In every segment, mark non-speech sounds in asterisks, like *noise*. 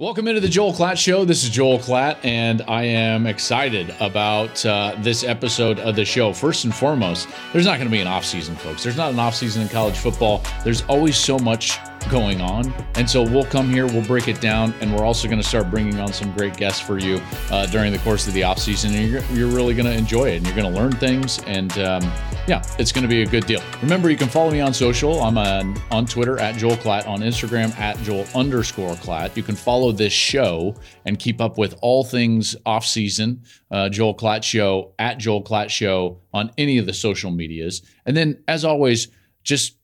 Welcome into the Joel Klatt Show. This is Joel Klatt, and I am excited about uh, this episode of the show. First and foremost, there's not going to be an off season, folks. There's not an off season in college football. There's always so much going on. And so we'll come here, we'll break it down, and we're also going to start bringing on some great guests for you uh, during the course of the off season. And you're, you're really going to enjoy it, and you're going to learn things. And um, yeah, it's going to be a good deal. Remember, you can follow me on social. I'm on, on Twitter at Joel Klatt, on Instagram at Joel underscore Klatt. You can follow this show and keep up with all things off season, uh, Joel Klatt Show at Joel Klatt Show on any of the social medias. And then, as always, just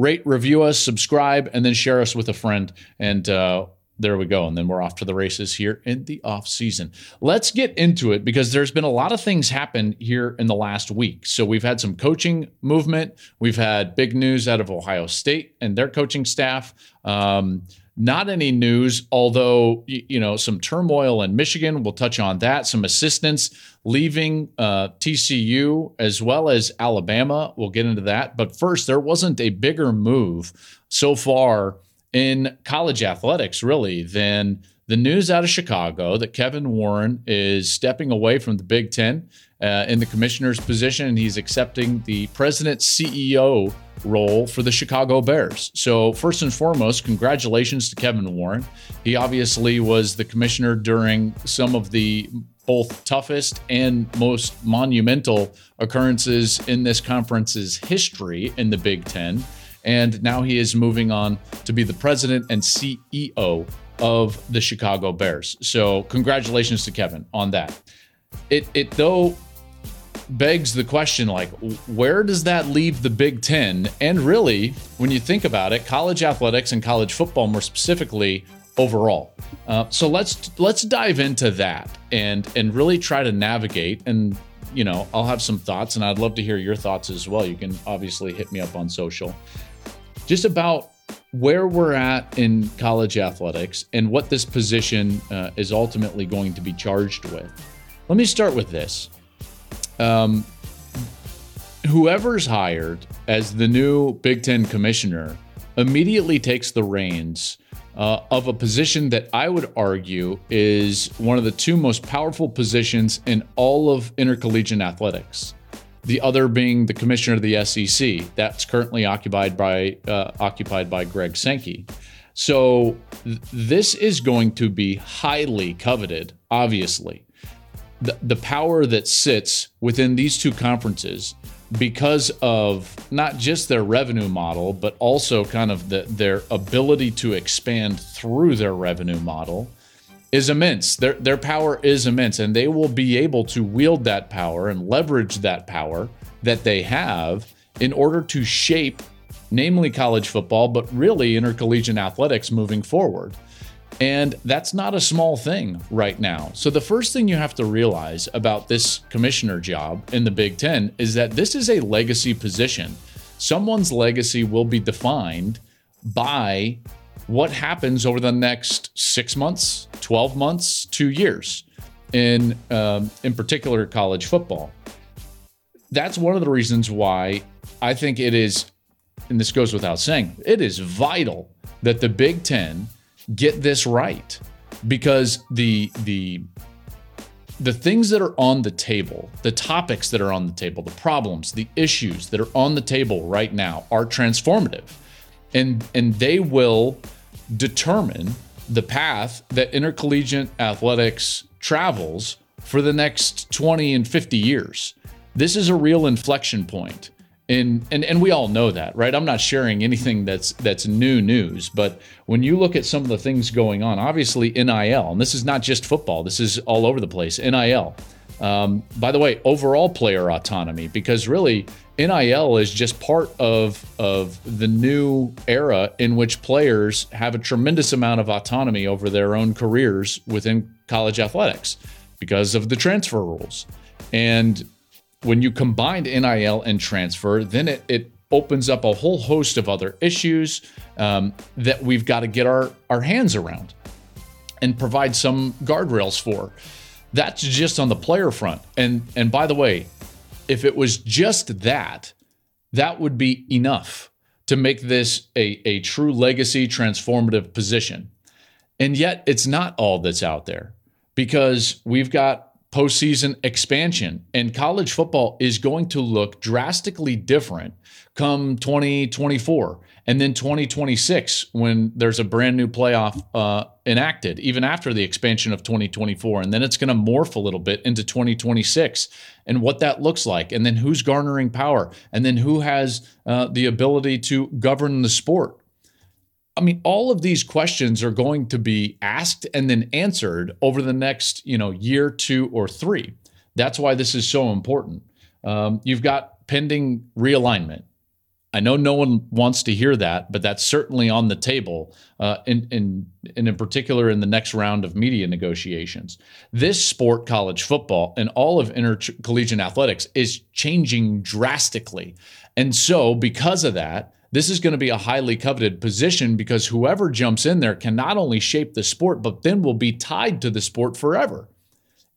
rate, review us, subscribe, and then share us with a friend. And uh, there we go. And then we're off to the races here in the off season. Let's get into it because there's been a lot of things happen here in the last week. So we've had some coaching movement. We've had big news out of Ohio State and their coaching staff. Um, not any news, although you know some turmoil in Michigan. We'll touch on that. Some assistants leaving uh, TCU as well as Alabama. We'll get into that. But first, there wasn't a bigger move so far in college athletics, really, than the news out of Chicago that Kevin Warren is stepping away from the Big Ten uh, in the commissioner's position, and he's accepting the president CEO role for the Chicago Bears. So, first and foremost, congratulations to Kevin Warren. He obviously was the commissioner during some of the both toughest and most monumental occurrences in this conference's history in the Big Ten. And now he is moving on to be the president and CEO of the Chicago Bears. So, congratulations to Kevin on that. It, it though begs the question like where does that leave the Big 10 and really when you think about it college athletics and college football more specifically overall. Uh, so let's let's dive into that and and really try to navigate. And you know I'll have some thoughts and I'd love to hear your thoughts as well. You can obviously hit me up on social. Just about where we're at in college athletics and what this position uh, is ultimately going to be charged with let me start with this um, whoever's hired as the new Big Ten commissioner immediately takes the reins uh, of a position that I would argue is one of the two most powerful positions in all of intercollegiate athletics. The other being the commissioner of the SEC, that's currently occupied by uh, occupied by Greg Sankey. So th- this is going to be highly coveted, obviously the, the power that sits within these two conferences because of not just their revenue model, but also kind of the, their ability to expand through their revenue model is immense. Their, their power is immense, and they will be able to wield that power and leverage that power that they have in order to shape, namely college football, but really intercollegiate athletics moving forward. And that's not a small thing right now. So, the first thing you have to realize about this commissioner job in the Big Ten is that this is a legacy position. Someone's legacy will be defined by what happens over the next six months, 12 months, two years, in, um, in particular, college football. That's one of the reasons why I think it is, and this goes without saying, it is vital that the Big Ten get this right because the the the things that are on the table, the topics that are on the table, the problems, the issues that are on the table right now are transformative. And and they will determine the path that intercollegiate athletics travels for the next 20 and 50 years. This is a real inflection point. And, and and we all know that, right? I'm not sharing anything that's that's new news, but when you look at some of the things going on, obviously NIL, and this is not just football, this is all over the place. NIL. Um, by the way, overall player autonomy, because really NIL is just part of of the new era in which players have a tremendous amount of autonomy over their own careers within college athletics because of the transfer rules. And when you combine NIL and transfer, then it, it opens up a whole host of other issues um, that we've got to get our, our hands around and provide some guardrails for. That's just on the player front. And and by the way, if it was just that, that would be enough to make this a, a true legacy transformative position. And yet it's not all that's out there because we've got postseason expansion. And college football is going to look drastically different come 2024 and then 2026 when there's a brand new playoff uh, enacted, even after the expansion of 2024. And then it's going to morph a little bit into 2026 and what that looks like, and then who's garnering power, and then who has uh, the ability to govern the sport. I mean, all of these questions are going to be asked and then answered over the next, you know, year, two, or three. That's why this is so important. Um, you've got pending realignment. I know no one wants to hear that, but that's certainly on the table, uh, in, in, and in particular in the next round of media negotiations. This sport, college football, and all of intercollegiate athletics is changing drastically. And so, because of that, this is going to be a highly coveted position because whoever jumps in there can not only shape the sport, but then will be tied to the sport forever.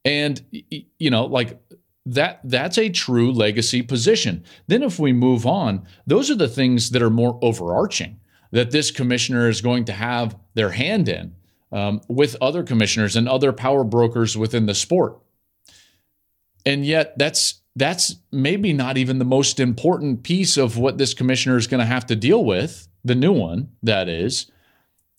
And, you know, like that that's a true legacy position. Then if we move on, those are the things that are more overarching that this commissioner is going to have their hand in um, with other commissioners and other power brokers within the sport. And yet that's that's maybe not even the most important piece of what this commissioner is going to have to deal with, the new one, that is,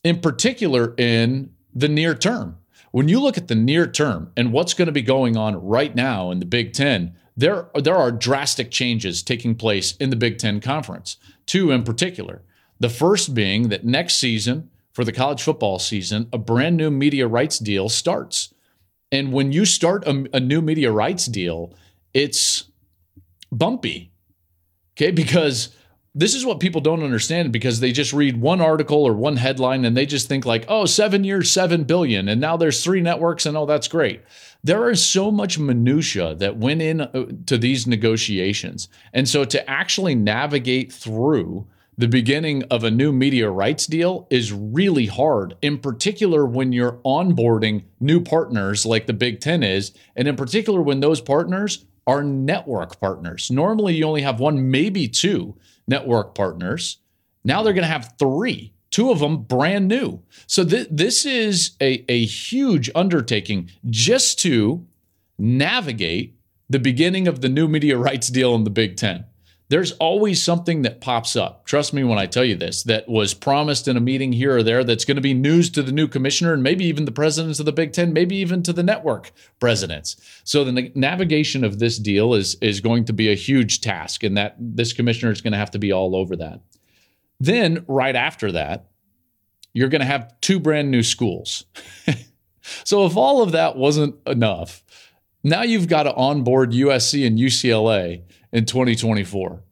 in particular in the near term. When you look at the near term and what's going to be going on right now in the Big Ten, there, there are drastic changes taking place in the Big Ten Conference, two in particular. The first being that next season, for the college football season, a brand new media rights deal starts. And when you start a, a new media rights deal, it's bumpy. Okay, because this is what people don't understand because they just read one article or one headline and they just think like, oh, seven years, seven billion, and now there's three networks, and oh, that's great. There is so much minutia that went in uh, to these negotiations, and so to actually navigate through the beginning of a new media rights deal is really hard, in particular when you're onboarding new partners like the Big Ten is, and in particular when those partners are network partners. Normally, you only have one, maybe two network partners. Now they're going to have three, two of them brand new. So th- this is a, a huge undertaking just to navigate the beginning of the new media rights deal in the Big Ten there's always something that pops up. Trust me when I tell you this, that was promised in a meeting here or there that's going to be news to the new commissioner and maybe even the presidents of the Big Ten, maybe even to the network presidents. So the navigation of this deal is, is going to be a huge task, and that this commissioner is going to have to be all over that. Then, right after that, you're going to have two brand new schools. *laughs* so if all of that wasn't enough, now you've got to onboard USC and UCLA in 2024.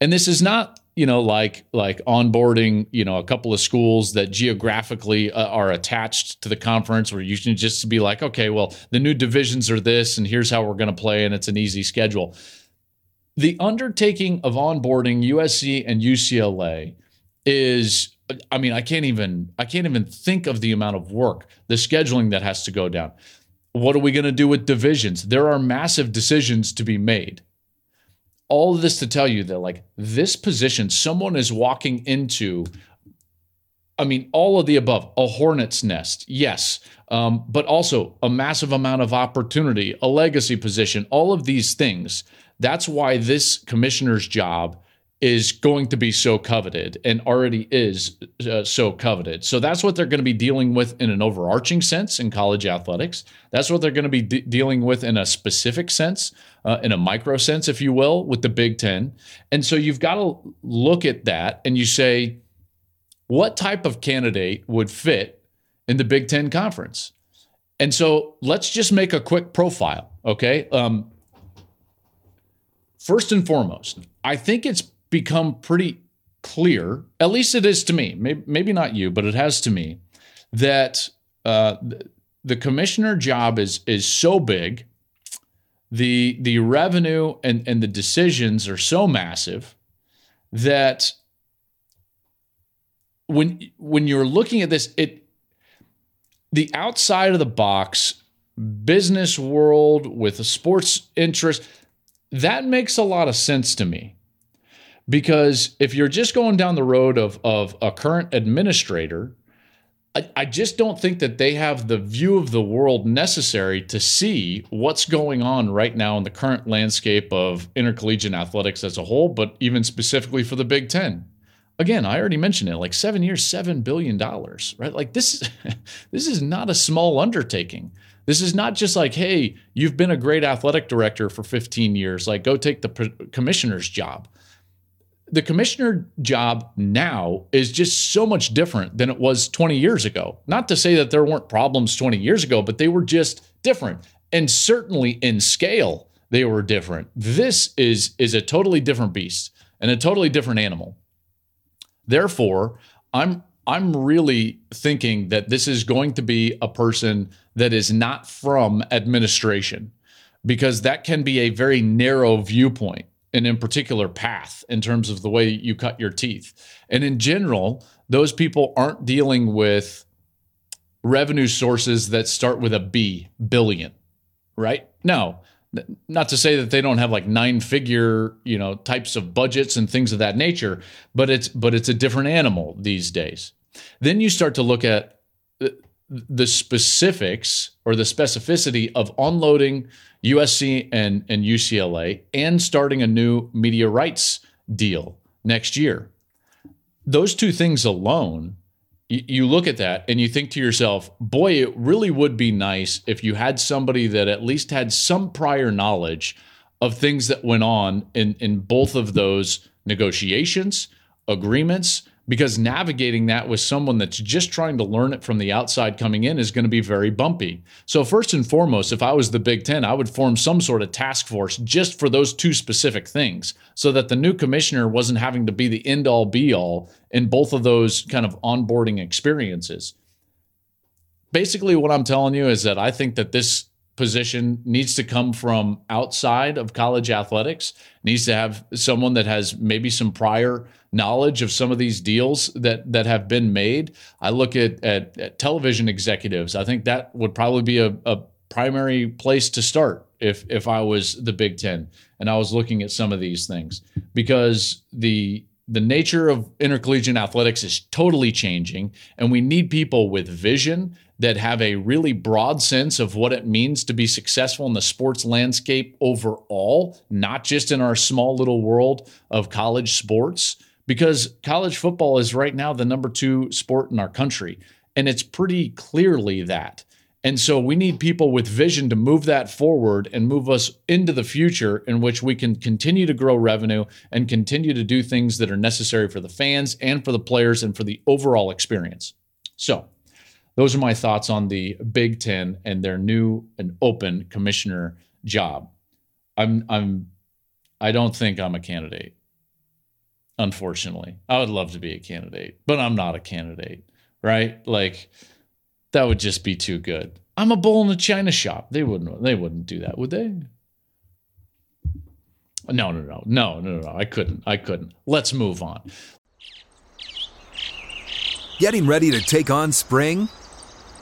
And this is not, you know, like like onboarding, you know, a couple of schools that geographically uh, are attached to the conference where you can just be like, okay, well, the new divisions are this and here's how we're going to play and it's an easy schedule. The undertaking of onboarding USC and UCLA is I mean, I can't even I can't even think of the amount of work, the scheduling that has to go down. What are we going to do with divisions? There are massive decisions to be made all of this to tell you that like this position someone is walking into i mean all of the above a hornet's nest yes um, but also a massive amount of opportunity a legacy position all of these things. That's why this commissioner's job is going to be so coveted and already is uh, so coveted. So that's what they're going to be dealing with in an overarching sense in college athletics. That's what they're going to be de- dealing with in a specific sense, uh, in a micro sense, if you will, with the Big Ten. And so you've got to look at that and you say, what type of candidate would fit in the Big Ten conference? And so let's just make a quick profile, okay? Um, first and foremost, I think it's become pretty clear, at least it is to me, maybe, maybe not you, but it has to me, that uh, the commissioner job is is so big, the the revenue and, and the decisions are so massive that when when you're looking at this, it the outside of the box business world with a sports interest that makes a lot of sense to me because if you're just going down the road of, of a current administrator, I, just don't think that they have the view of the world necessary to see what's going on right now in the current landscape of intercollegiate athletics as a whole, but even specifically for the Big Ten. Again, I already mentioned it, like seven years, seven billion dollars, right? Like this, *laughs* this is not a small undertaking. This is not just like, hey, you've been a great athletic director for 15 years, like go take the commissioner's job the commissioner job now is just so much different than it was 20 years ago. Not to say that there weren't problems 20 years ago, but they were just different. And certainly in scale, they were different. This is is a totally different beast and a totally different animal. Therefore, I'm I'm really thinking that this is going to be a person that is not from administration because that can be a very narrow viewpoint and in particular path in terms of the way you cut your teeth. And in general, those people aren't dealing with revenue sources that start with a B, billion, right? No, not to say that they don't have like nine figure, you know, types of budgets and things of that nature, but it's but it's a different animal these days. Then you start to look at the specifics or the specificity of unloading USC and, and UCLA and starting a new media rights deal next year. Those two things alone, you, you look at that and you think to yourself, boy, it really would be nice if you had somebody that at least had some prior knowledge of things that went on in, in both of those negotiations, agreements, because navigating that with someone that's just trying to learn it from the outside coming in is going to be very bumpy. So, first and foremost, if I was the Big Ten, I would form some sort of task force just for those two specific things so that the new commissioner wasn't having to be the end all be all in both of those kind of onboarding experiences. Basically, what I'm telling you is that I think that this position needs to come from outside of college athletics needs to have someone that has maybe some prior knowledge of some of these deals that that have been made. I look at, at, at television executives. I think that would probably be a, a primary place to start if if i was the big 10 and i was looking at some of these things because the the nature of intercollegiate athletics is totally changing and we need people with vision that have a really broad sense of what it means to be successful in the sports landscape overall, not just in our small little world of college sports, because college football is right now the number two sport in our country. And it's pretty clearly that. And so we need people with vision to move that forward and move us into the future in which we can continue to grow revenue and continue to do things that are necessary for the fans and for the players and for the overall experience. So, those are my thoughts on the Big Ten and their new and open commissioner job. I'm I'm I don't think I'm a candidate. Unfortunately, I would love to be a candidate, but I'm not a candidate, right? Like that would just be too good. I'm a bull in a china shop. They wouldn't they wouldn't do that, would they? No, no, no, no, no, no. I couldn't. I couldn't. Let's move on. Getting ready to take on spring?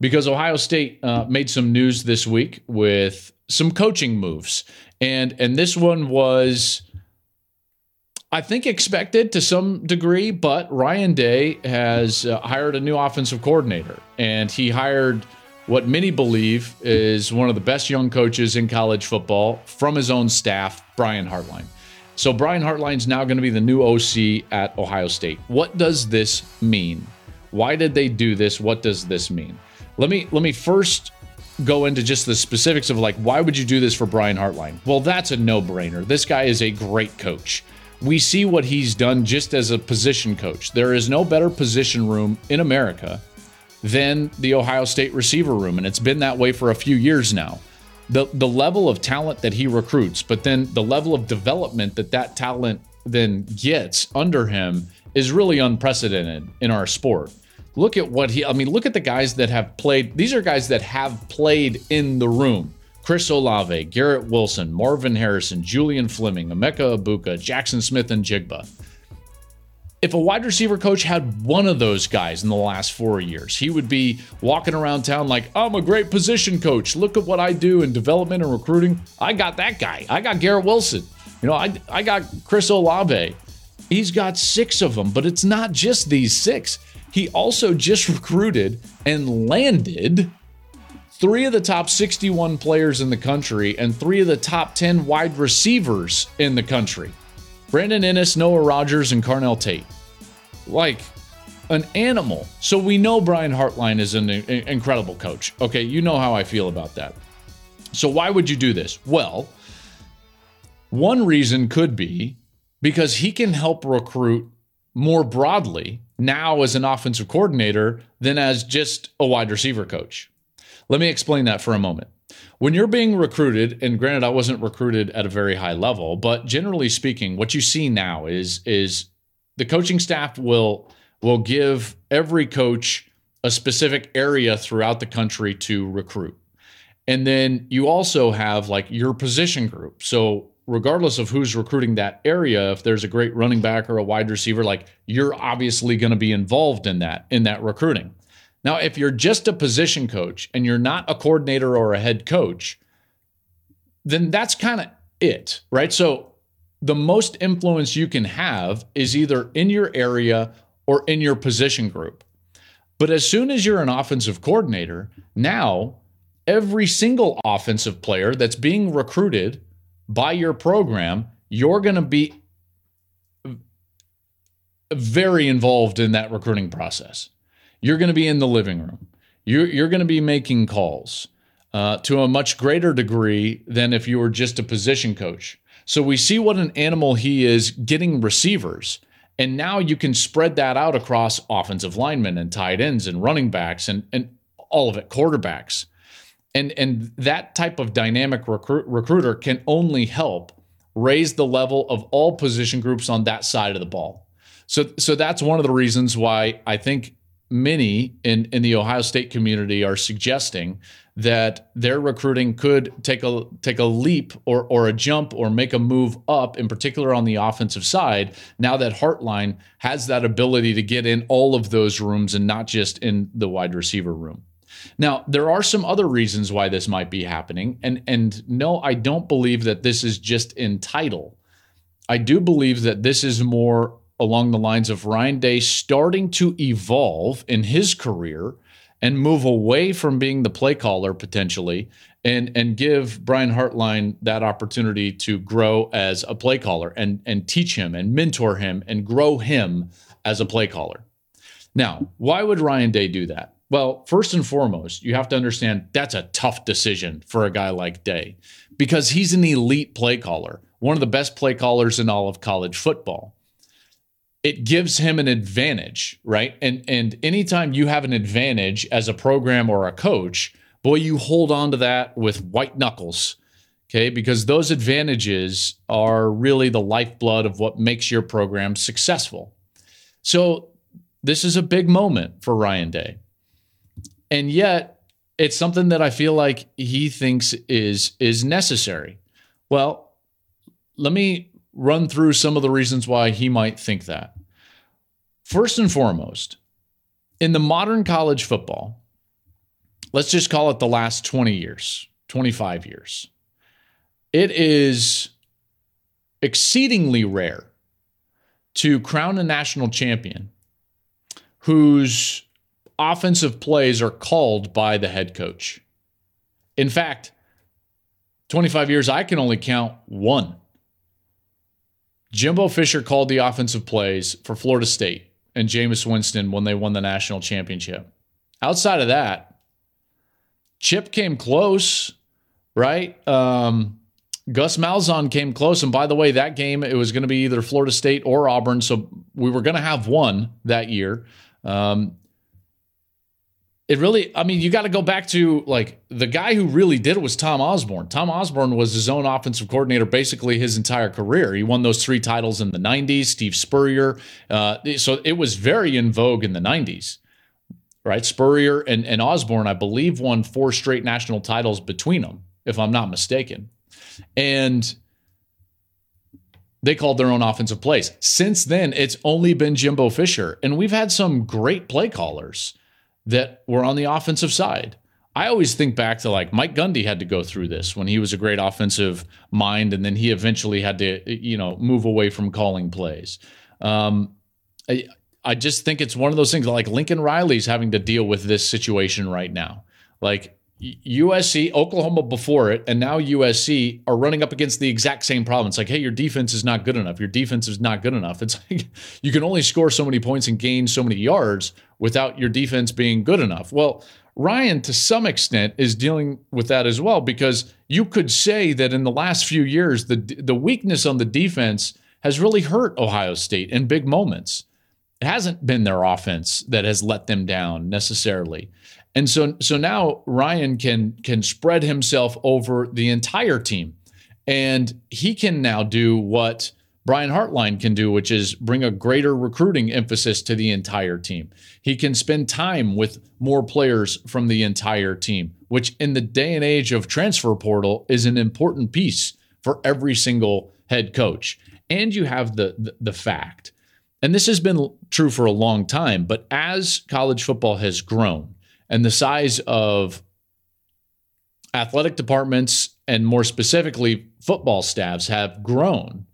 because Ohio State uh, made some news this week with some coaching moves, and and this one was. I think expected to some degree, but Ryan Day has uh, hired a new offensive coordinator, and he hired what many believe is one of the best young coaches in college football from his own staff, Brian Hartline. So Brian Hartline is now going to be the new OC at Ohio State. What does this mean? Why did they do this? What does this mean? Let me let me first go into just the specifics of like why would you do this for Brian Hartline? Well, that's a no-brainer. This guy is a great coach. We see what he's done just as a position coach. There is no better position room in America than the Ohio State receiver room. And it's been that way for a few years now. The, the level of talent that he recruits, but then the level of development that that talent then gets under him is really unprecedented in our sport. Look at what he, I mean, look at the guys that have played. These are guys that have played in the room. Chris Olave, Garrett Wilson, Marvin Harrison, Julian Fleming, Emeka Egbuka, Jaxon Smith-Njigba. if a wide receiver coach had one of those guys in the last four years, he would be walking around town like, I'm a great position coach. Look at what I do in development and recruiting. I got that guy. I got Garrett Wilson. You know, I, I got Chris Olave. He's got six of them, but it's not just these six. He also just *laughs* recruited and landed three of the top 61 players in the country and three of the top 10 wide receivers in the country. Brandon Inniss, Noah Rogers, and Carnell Tate. Like an animal. So we know Brian Hartline is an incredible coach. Okay, you know how I feel about that. So why would you do this? Well, one reason could be because he can help recruit more broadly now as an offensive coordinator than as just a wide receiver coach. Let me explain that for a moment when you're being recruited, and granted, I wasn't recruited at a very high level, but generally speaking, what you see now is is the coaching staff will will give every coach a specific area throughout the country to recruit. And then you also have like your position group. So regardless of who's recruiting that area, if there's a great running back or a wide receiver, like you're obviously going to be involved in that in that recruiting. Now, if you're just a position coach and you're not a coordinator or a head coach, then that's kind of it, right? So the most influence you can have is either in your area or in your position group. But as soon as you're an offensive coordinator, now every single offensive player that's being recruited by your program, you're going to be very involved in that recruiting process you're going to be in the living room. You're, you're going to be making calls uh, to a much greater degree than if you were just a position coach. So we see what an animal he is getting receivers. And now you can spread that out across offensive linemen and tight ends and running backs and, and all of it, quarterbacks. And, and that type of dynamic recruit, recruiter can only help raise the level of all position groups on that side of the ball. So, so that's one of the reasons why I think many in, in the Ohio State community are suggesting that their recruiting could take a take a leap or or a jump or make a move up, in particular on the offensive side. Now that Hartline has that ability to get in all of those rooms and not just in the wide receiver room. Now, there are some other reasons why this might be happening. And, and no, I don't believe that this is just in title. I do believe that this is more along the lines of Ryan Day starting to evolve in his career and move away from being the play caller potentially and and give Brian Hartline that opportunity to grow as a play caller and and teach him and mentor him and grow him as a play caller. Now, why would Ryan Day do that? Well, first and foremost, you have to understand that's a tough decision for a guy like Day because he's an elite play caller, one of the best play callers in all of college football it gives him an advantage, right? And and anytime you have an advantage as a program or a coach, boy, you hold on to that with white knuckles. Okay, because those advantages are really the lifeblood of what makes your program successful. So, this is a big moment for Ryan Day. And yet, it's something that I feel like he thinks is is necessary. Well, let me run through some of the reasons why he might think that. First and foremost, in the modern college football, let's just call it the last 20 years, 25 years, it is exceedingly rare to crown a national champion whose offensive plays are called by the head coach. In fact, 25 years, I can only count one. Jimbo Fisher called the offensive plays for Florida State and Jameis Winston when they won the national championship. Outside of that, Chip came close, right? Um, Gus Malzahn came close. And by the way, that game, it was going to be either Florida State or Auburn. So we were going to have one that year. Um, it really, I mean, you got to go back to like the guy who really did it was Tom Osborne. Tom Osborne was his own offensive coordinator basically his entire career. He won those three titles in the 90s, Steve Spurrier. Uh, so it was very in vogue in the 90s, right? Spurrier and, and Osborne, I believe, won four straight national titles between them, if I'm not mistaken. And they called their own offensive plays. Since then, it's only been Jimbo Fisher. And we've had some great play callers that were on the offensive side. I always think back to like Mike Gundy had to go through this when he was a great offensive mind, and then he eventually had to, you know, move away from calling plays. Um, I, I just think it's one of those things like Lincoln Riley's having to deal with this situation right now. Like USC, Oklahoma before it, and now USC are running up against the exact same problem. It's like, hey, your defense is not good enough. Your defense is not good enough. It's *laughs* like you can only score so many points and gain so many yards without your defense being good enough. Well, Ryan, to some extent, is dealing with that as well because you could say that in the last few years, the the weakness on the defense has really hurt Ohio State in big moments. It hasn't been their offense that has let them down necessarily. And so so now Ryan can can spread himself over the entire team. And he can now do what Brian Hartline can do, which is bring a greater recruiting emphasis to the entire team. He can spend time with more players from the entire team, which in the day and age of transfer portal is an important piece for every single head coach. And you have the, the, the fact, and this has been true for a long time, but as college football has grown, and the size of athletic departments and more specifically football staffs have grown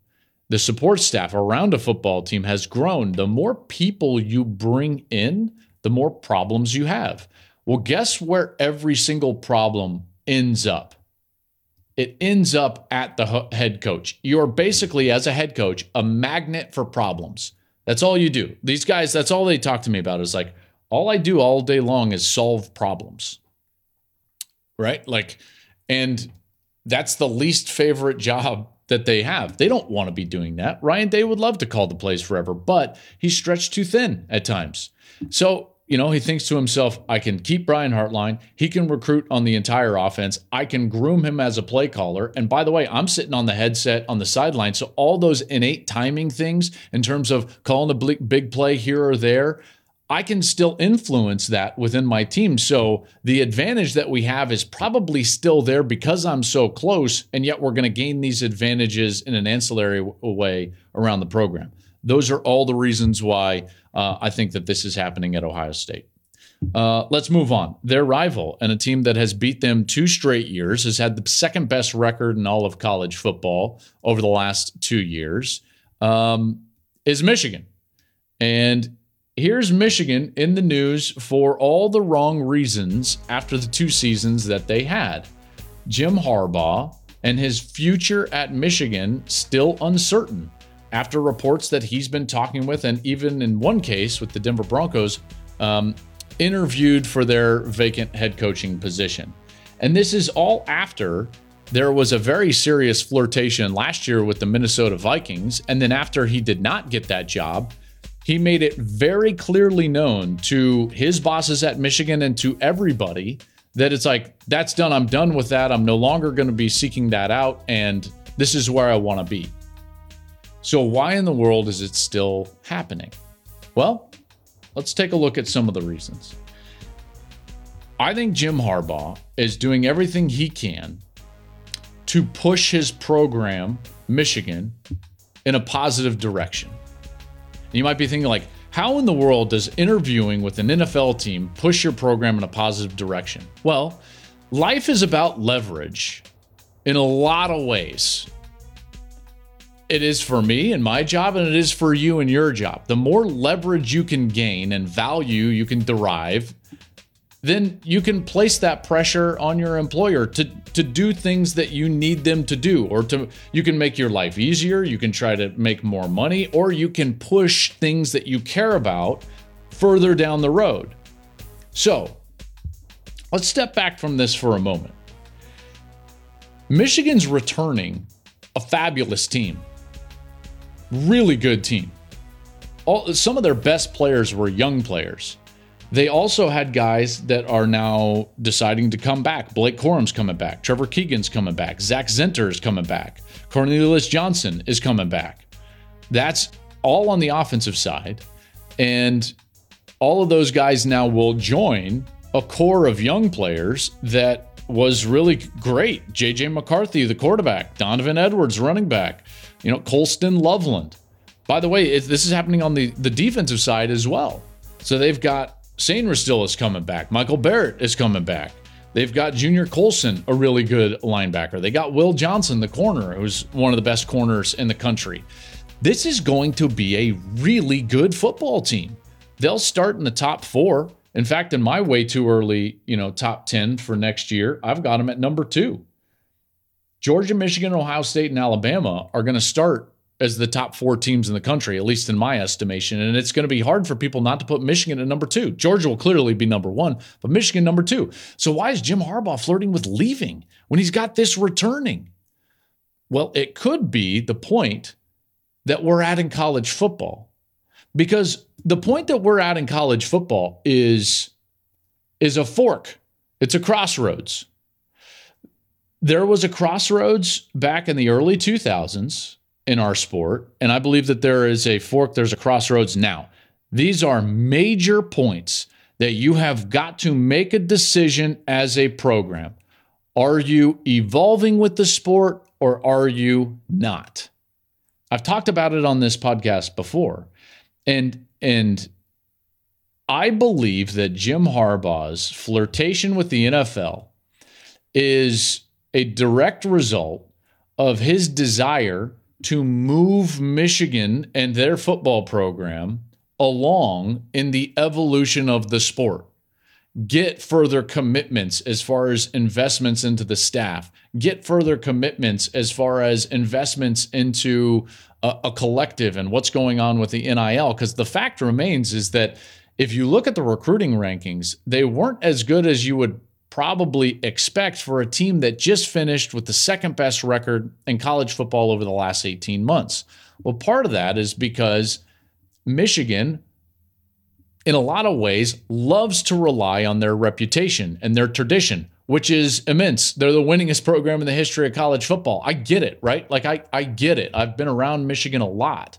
the support staff around a football team has grown. The more people you bring in the more problems you have. Well guess where every single problem ends up? It ends up at the head coach. You're basically as a head coach a magnet for problems. That's all you do. These guys that's all they talk to me about is like all I do all day long is solve problems. Right? Like, and that's the least favorite *laughs* job that they have. They don't want to be doing that. Ryan Day would love to call the plays forever, but he's stretched too thin at times. So, you know, he thinks to himself, I can keep Brian Hartline. He can recruit on the entire offense. I can groom him as a play caller. And by the way, I'm sitting on the headset on the sideline. So all those innate timing things in terms of calling a big play here or there, I can still influence that within my team. So the advantage that we have is probably still there because I'm so close, and yet we're going to gain these advantages in an ancillary way around the program. Those are all the reasons why uh, I think that this is happening at Ohio State. Uh, let's move on. Their rival and a team that has beat them two straight years has had the second best record in all of college football over the last two years um, is Michigan. And Here's Michigan in the news for all the wrong reasons after the two seasons that they had. Jim Harbaugh and his future at Michigan still uncertain after reports that he's been talking with, and even in one case with the Denver Broncos, um, interviewed for their vacant head coaching position. And this is all after there was a very serious flirtation last year with the Minnesota Vikings. And then after he did not get that job, he made it very clearly known to his bosses at Michigan and to everybody that it's like, that's done. I'm done with that. I'm no longer going to be seeking that out. And this is where I want to be. So, why in the world is it still happening? Well, let's take a look at some of the reasons. I think Jim Harbaugh is doing everything he can to push his program Michigan in a positive direction. You might be thinking, like, how in the world does interviewing with an NFL team push your program in a positive direction? Well, life is about leverage in a lot of ways. It is for me and my job, and it is for you and your job. The more leverage you can gain and value you can derive, then you can place that pressure on your employer to, to do things that you need them to do, or to you can make your life easier, you can try to make more money, or you can push things that you care about further down the road. So let's step back from this for a moment. Michigan's returning a fabulous team. Really good team. All, some of their best players were young players. They also had guys that are now deciding to come back. Blake Corum's coming back. Trevor Keegan's coming back. Zach Zinter is coming back. Cornelius Johnson is coming back. That's all on the offensive side. And all of those guys now will join a core of young players that was really great. JJ McCarthy, the quarterback, Donovan Edwards, running back, you know, Colston Loveland. By the way, this is happening on the, the defensive side as well. So they've got Sainristil is coming back. Michael Barrett is coming back. They've got Junior Colson, a really good linebacker. They got Will Johnson, the corner, who's one of the best corners in the country. This is going to be a really good football team. They'll start in the top four. In fact, in my way too early, you know, top 10 for next year, I've got them at number two. Georgia, Michigan, Ohio State, and Alabama are going to start as the top four teams in the country, at least in my estimation. And it's going to be hard for people not to put Michigan at number two. Georgia will clearly be number one, but Michigan number two. So why is Jim Harbaugh flirting with leaving when he's got this returning? Well, it could be the point that we're at in college football. Because the point that we're at in college football is, is a fork. It's a crossroads. There was a crossroads back in the early 2000s in our sport. And I believe that there is a fork, there's a crossroads now. These are major points that you have got to make a decision as a program. Are you evolving with the sport or are you not? I've talked about it on this podcast before. And and I believe that Jim Harbaugh's flirtation with the NFL is a direct result of his desire to move Michigan and their football program along in the evolution of the sport. Get further commitments as far as investments into the staff. Get further commitments as far as investments into a, a collective and what's going on with the NIL. Because the fact remains is that if you look at the recruiting rankings, they weren't as good as you would probably expect for a team that just finished with the second best record in college football over the last 18 months. Well, part of that is because Michigan, in a lot of ways, loves to rely on their reputation and their tradition, which is immense. They're the winningest program in the history of college football. I get it, right? Like, I, I get it. I've been around Michigan a lot.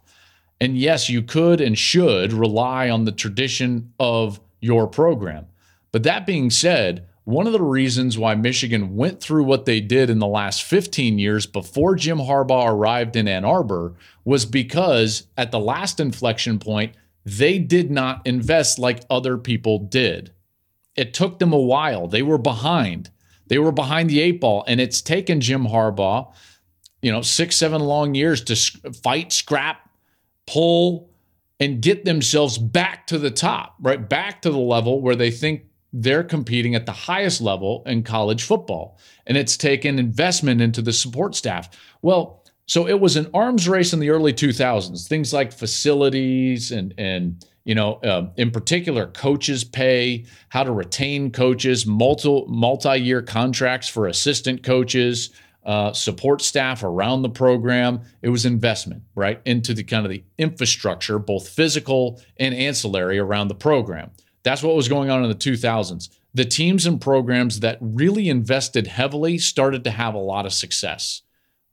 And yes, you could and should rely on the tradition of your program. But that being said, one of the reasons why Michigan went through what they did in the last 15 years before Jim Harbaugh arrived in Ann Arbor was because at the last inflection point, they did not invest like other people did. It took them a while. They were behind. They were behind the eight ball, and it's taken Jim Harbaugh, you know, six, seven long years to fight, scrap, pull, and get themselves back to the top, right? Back to the level where they think they're competing at the highest level in college football. And it's taken investment into the support staff. Well, so it was an arms race in the early 2000s, things like facilities and, and you know, uh, in particular, coaches' pay, how to retain coaches, multi multi year contracts for assistant coaches, uh, support staff around the program. It was investment, right, into the kind of the infrastructure, both physical and ancillary around the program. That's what was going on in the 2000s. The teams and programs that really invested heavily started to have a lot of success.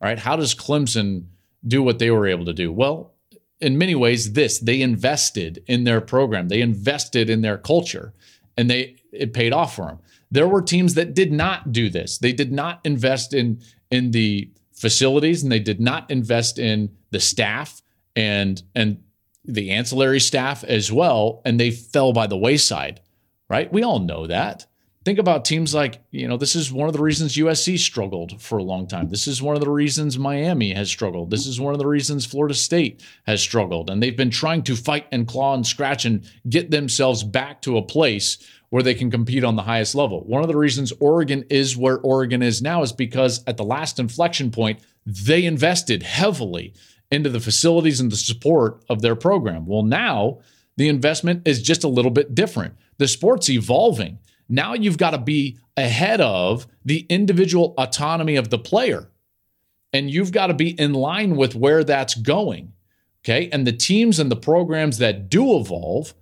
All right. How does Clemson do what they were able to do? Well, in many ways, this they invested in their program, they invested in their culture, and they it paid off for them. There were teams that did not do this. They did not invest in in the facilities and they did not invest in the staff and and the ancillary staff as well and they fell by the wayside right? We all know that. Think about teams like you know this is one of the reasons USC struggled for a long time. This is one of the reasons Miami has struggled. This is one of the reasons Florida State has struggled. And they've been trying to fight and claw and scratch and get themselves back to a place where they can compete on the highest level. One of the reasons Oregon is where Oregon is now is because at the last inflection point, they invested heavily into the facilities and the support of their program. Well, now the investment is just a little bit different. The sport's evolving. Now you've got to be ahead of the individual autonomy of the player. And you've got to be in line with where that's going. Okay. And the teams and the programs that do evolve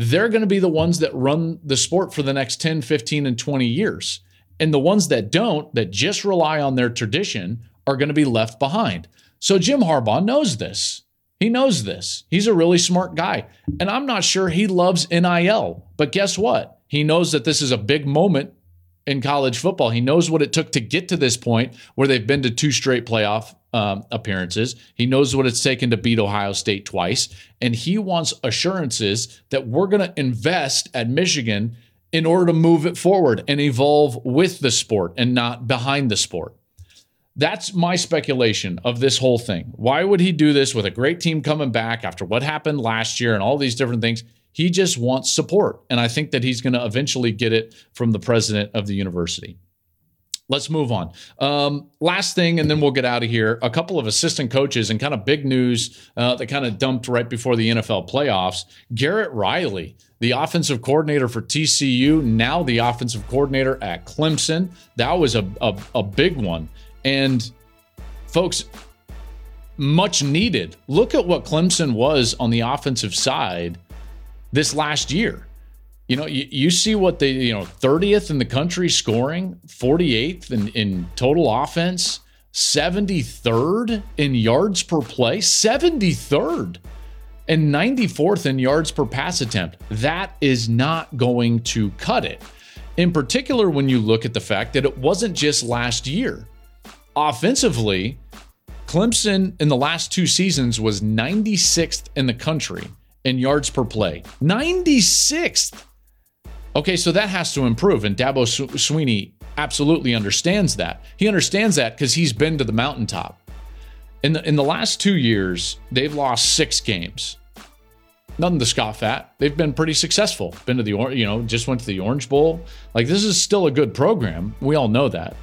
they're going to be the ones that run the sport for the next 10, 15, and 20 years. And the ones that don't, that just rely on their tradition, are going to be left behind. So Jim Harbaugh knows this. He knows this. He's a really smart guy. And I'm not sure he loves NIL. But guess what? He knows that this is a big moment in college football. He knows what it took to get to this point where they've been to two straight playoff um, appearances. He knows what it's taken to beat Ohio State twice, and he wants assurances that we're going to invest at Michigan in order to move it forward and evolve with the sport and not behind the sport. That's my speculation of this whole thing. Why would he do this with a great team coming back after what happened last year and all these different things? He just wants support. And I think that he's going to eventually get it from the president of the university. Let's move on. Um, last thing, and then we'll get out of here. A couple of assistant coaches and kind of big news uh, that kind of dumped right before the NFL playoffs. Garrett Riley, the offensive coordinator for TCU, now the offensive coordinator at Clemson. That was a, a, a big one. And folks, much needed. Look at what Clemson was on the offensive side this last year. You know, you, you see what they, you know, 30th in the country scoring, 48th in, in total offense, 73rd in yards per play, 73rd and 94th in yards per pass attempt. That is not going to cut it. In particular, when you look at the fact that it wasn't just last year. Offensively, Clemson in the last two seasons was 96th in the country in yards per play. 96th. Okay, so that has to improve. And Dabo Swinney absolutely understands that. He understands that because he's been to the mountaintop. In the, in the last two years, they've lost six games. Nothing to scoff at. They've been pretty successful. Been to the, you know, just went to the Orange Bowl. Like, this is still a good program. We all know that.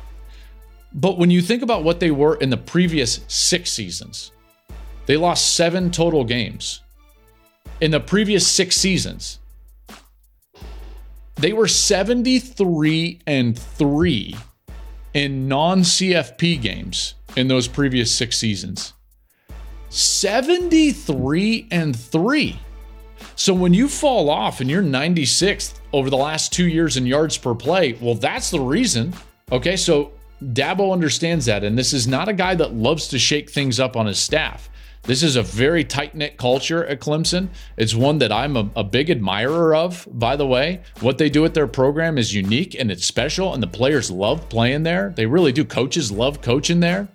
But when you think about what they were in the previous six seasons, they lost seven total games. In the previous six seasons, they were 73 and 3 in non CFP games in those previous six seasons. 73 and 3. So when you fall off and you're 96th over the last two years in yards per play, well, that's the reason. Okay, so Dabo understands that. And this is not a guy that loves to shake things up on his staff. This is a very tight knit culture at Clemson. It's one that I'm a, a, big admirer of, by the way. What they do at their program is unique and it's special, and the players love playing there. They really do. Coaches love coaching there.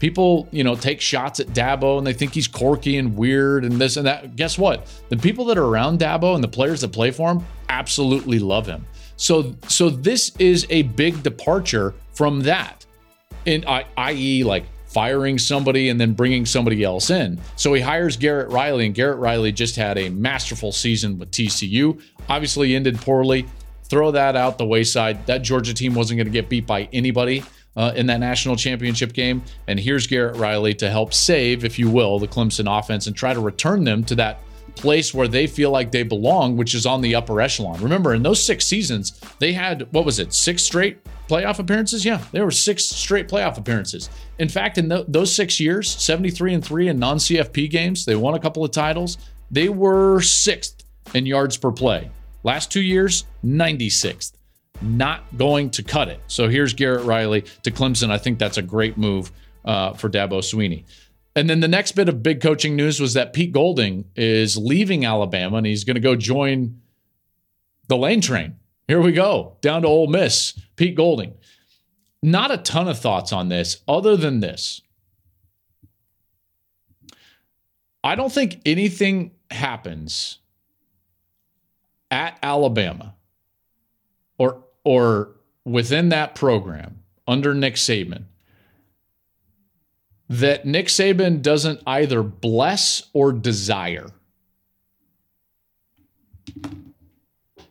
People, you know, take shots at Dabo and they think he's quirky and weird and this and that. Guess what? The people that are around Dabo and the players that play for him absolutely love him. So, so this is a big departure from that, in i.e., like firing somebody and then bringing somebody else in. So he hires Garrett Riley, and Garrett Riley just had a masterful season with TCU. Obviously, ended poorly. Throw that out the wayside. That Georgia team wasn't going to get beat by anybody. Uh, in that national championship game. And here's Garrett Riley to help save, if you will, the Clemson offense and try to return them to that place where they feel like they belong, which is on the upper echelon. Remember, in those six seasons, they had, what was it, six straight playoff appearances? Yeah, there were six straight playoff appearances. In fact, in th- those six years, 73 and 3 in non CFP games, they won a couple of titles. They were sixth in yards per play. Last two years, 96th. Not going to cut it. So here's Garrett Riley to Clemson. I think that's a great move uh, for Dabo Swinney. And then the next bit of big coaching news was that Pete Golding is leaving Alabama and he's going to go join the lane train. Here we go, down to Ole Miss, Pete Golding. not a ton of thoughts on this other than this. I don't think anything happens at Alabama or or within that program under Nick Saban that Nick Saban doesn't either bless or desire.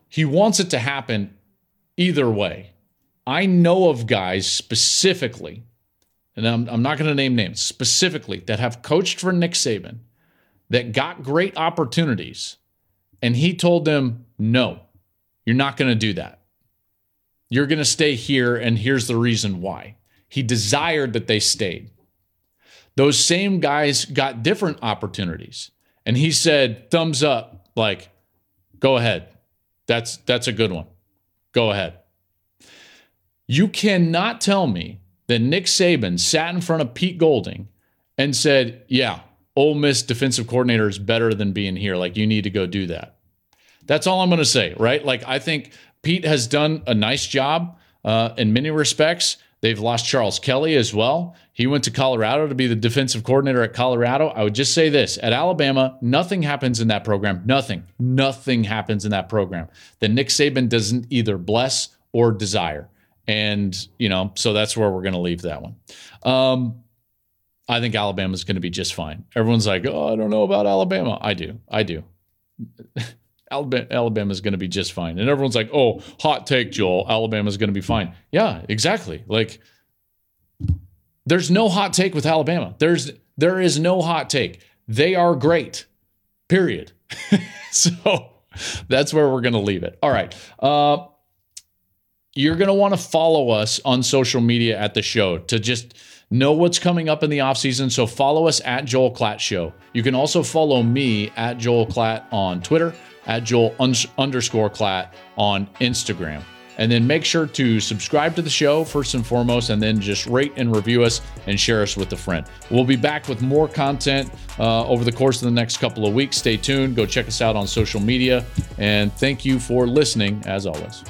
He wants it to happen either way. I know of guys specifically, and I'm, I'm not going to name names, specifically that have coached for Nick Saban that got great opportunities. And he told them, no, you're not going to do that. You're going to stay here. And here's the reason why. He desired that they stayed. Those same guys got different opportunities. And he said, thumbs up, like, go ahead. That's that's a good one. Go ahead. You cannot tell me that Nick Saban sat in front of Pete Golding and said, "Yeah, Ole Miss defensive coordinator is better than being here. Like you need to go do that." That's all I'm going to say, right? Like I think Pete has done a nice job uh, in many respects. They've lost Charles Kelly as well. He went to Colorado to be the defensive coordinator at Colorado. I would just say this at Alabama, nothing happens in that program. Nothing. Nothing happens in that program that Nick Saban doesn't either bless or desire. And, you know, so that's where we're going to leave that one. Um, I think Alabama's going to be just fine. Everyone's like, oh, I don't know about Alabama. I do. I do. *laughs* Alabama is going to be just fine. And everyone's like, oh, hot take, Joel. Alabama's going to be fine. Yeah, exactly. Like, there's no hot take with Alabama. There's there is no hot take. They are great. Period. *laughs* so that's where we're going to leave it. All right. Uh, you're going to want to follow us on social media at the show to just know what's coming up in the offseason. So follow us at Joel Klatt Show. You can also follow me at Joel Klatt on Twitter at Joel underscore Klatt on Instagram. And then make sure to subscribe to the show first and foremost, and then just rate and review us and share us with a friend. We'll be back with more content uh, over the course of the next couple of weeks. Stay tuned. Go check us out on social media. And thank you for listening, as always.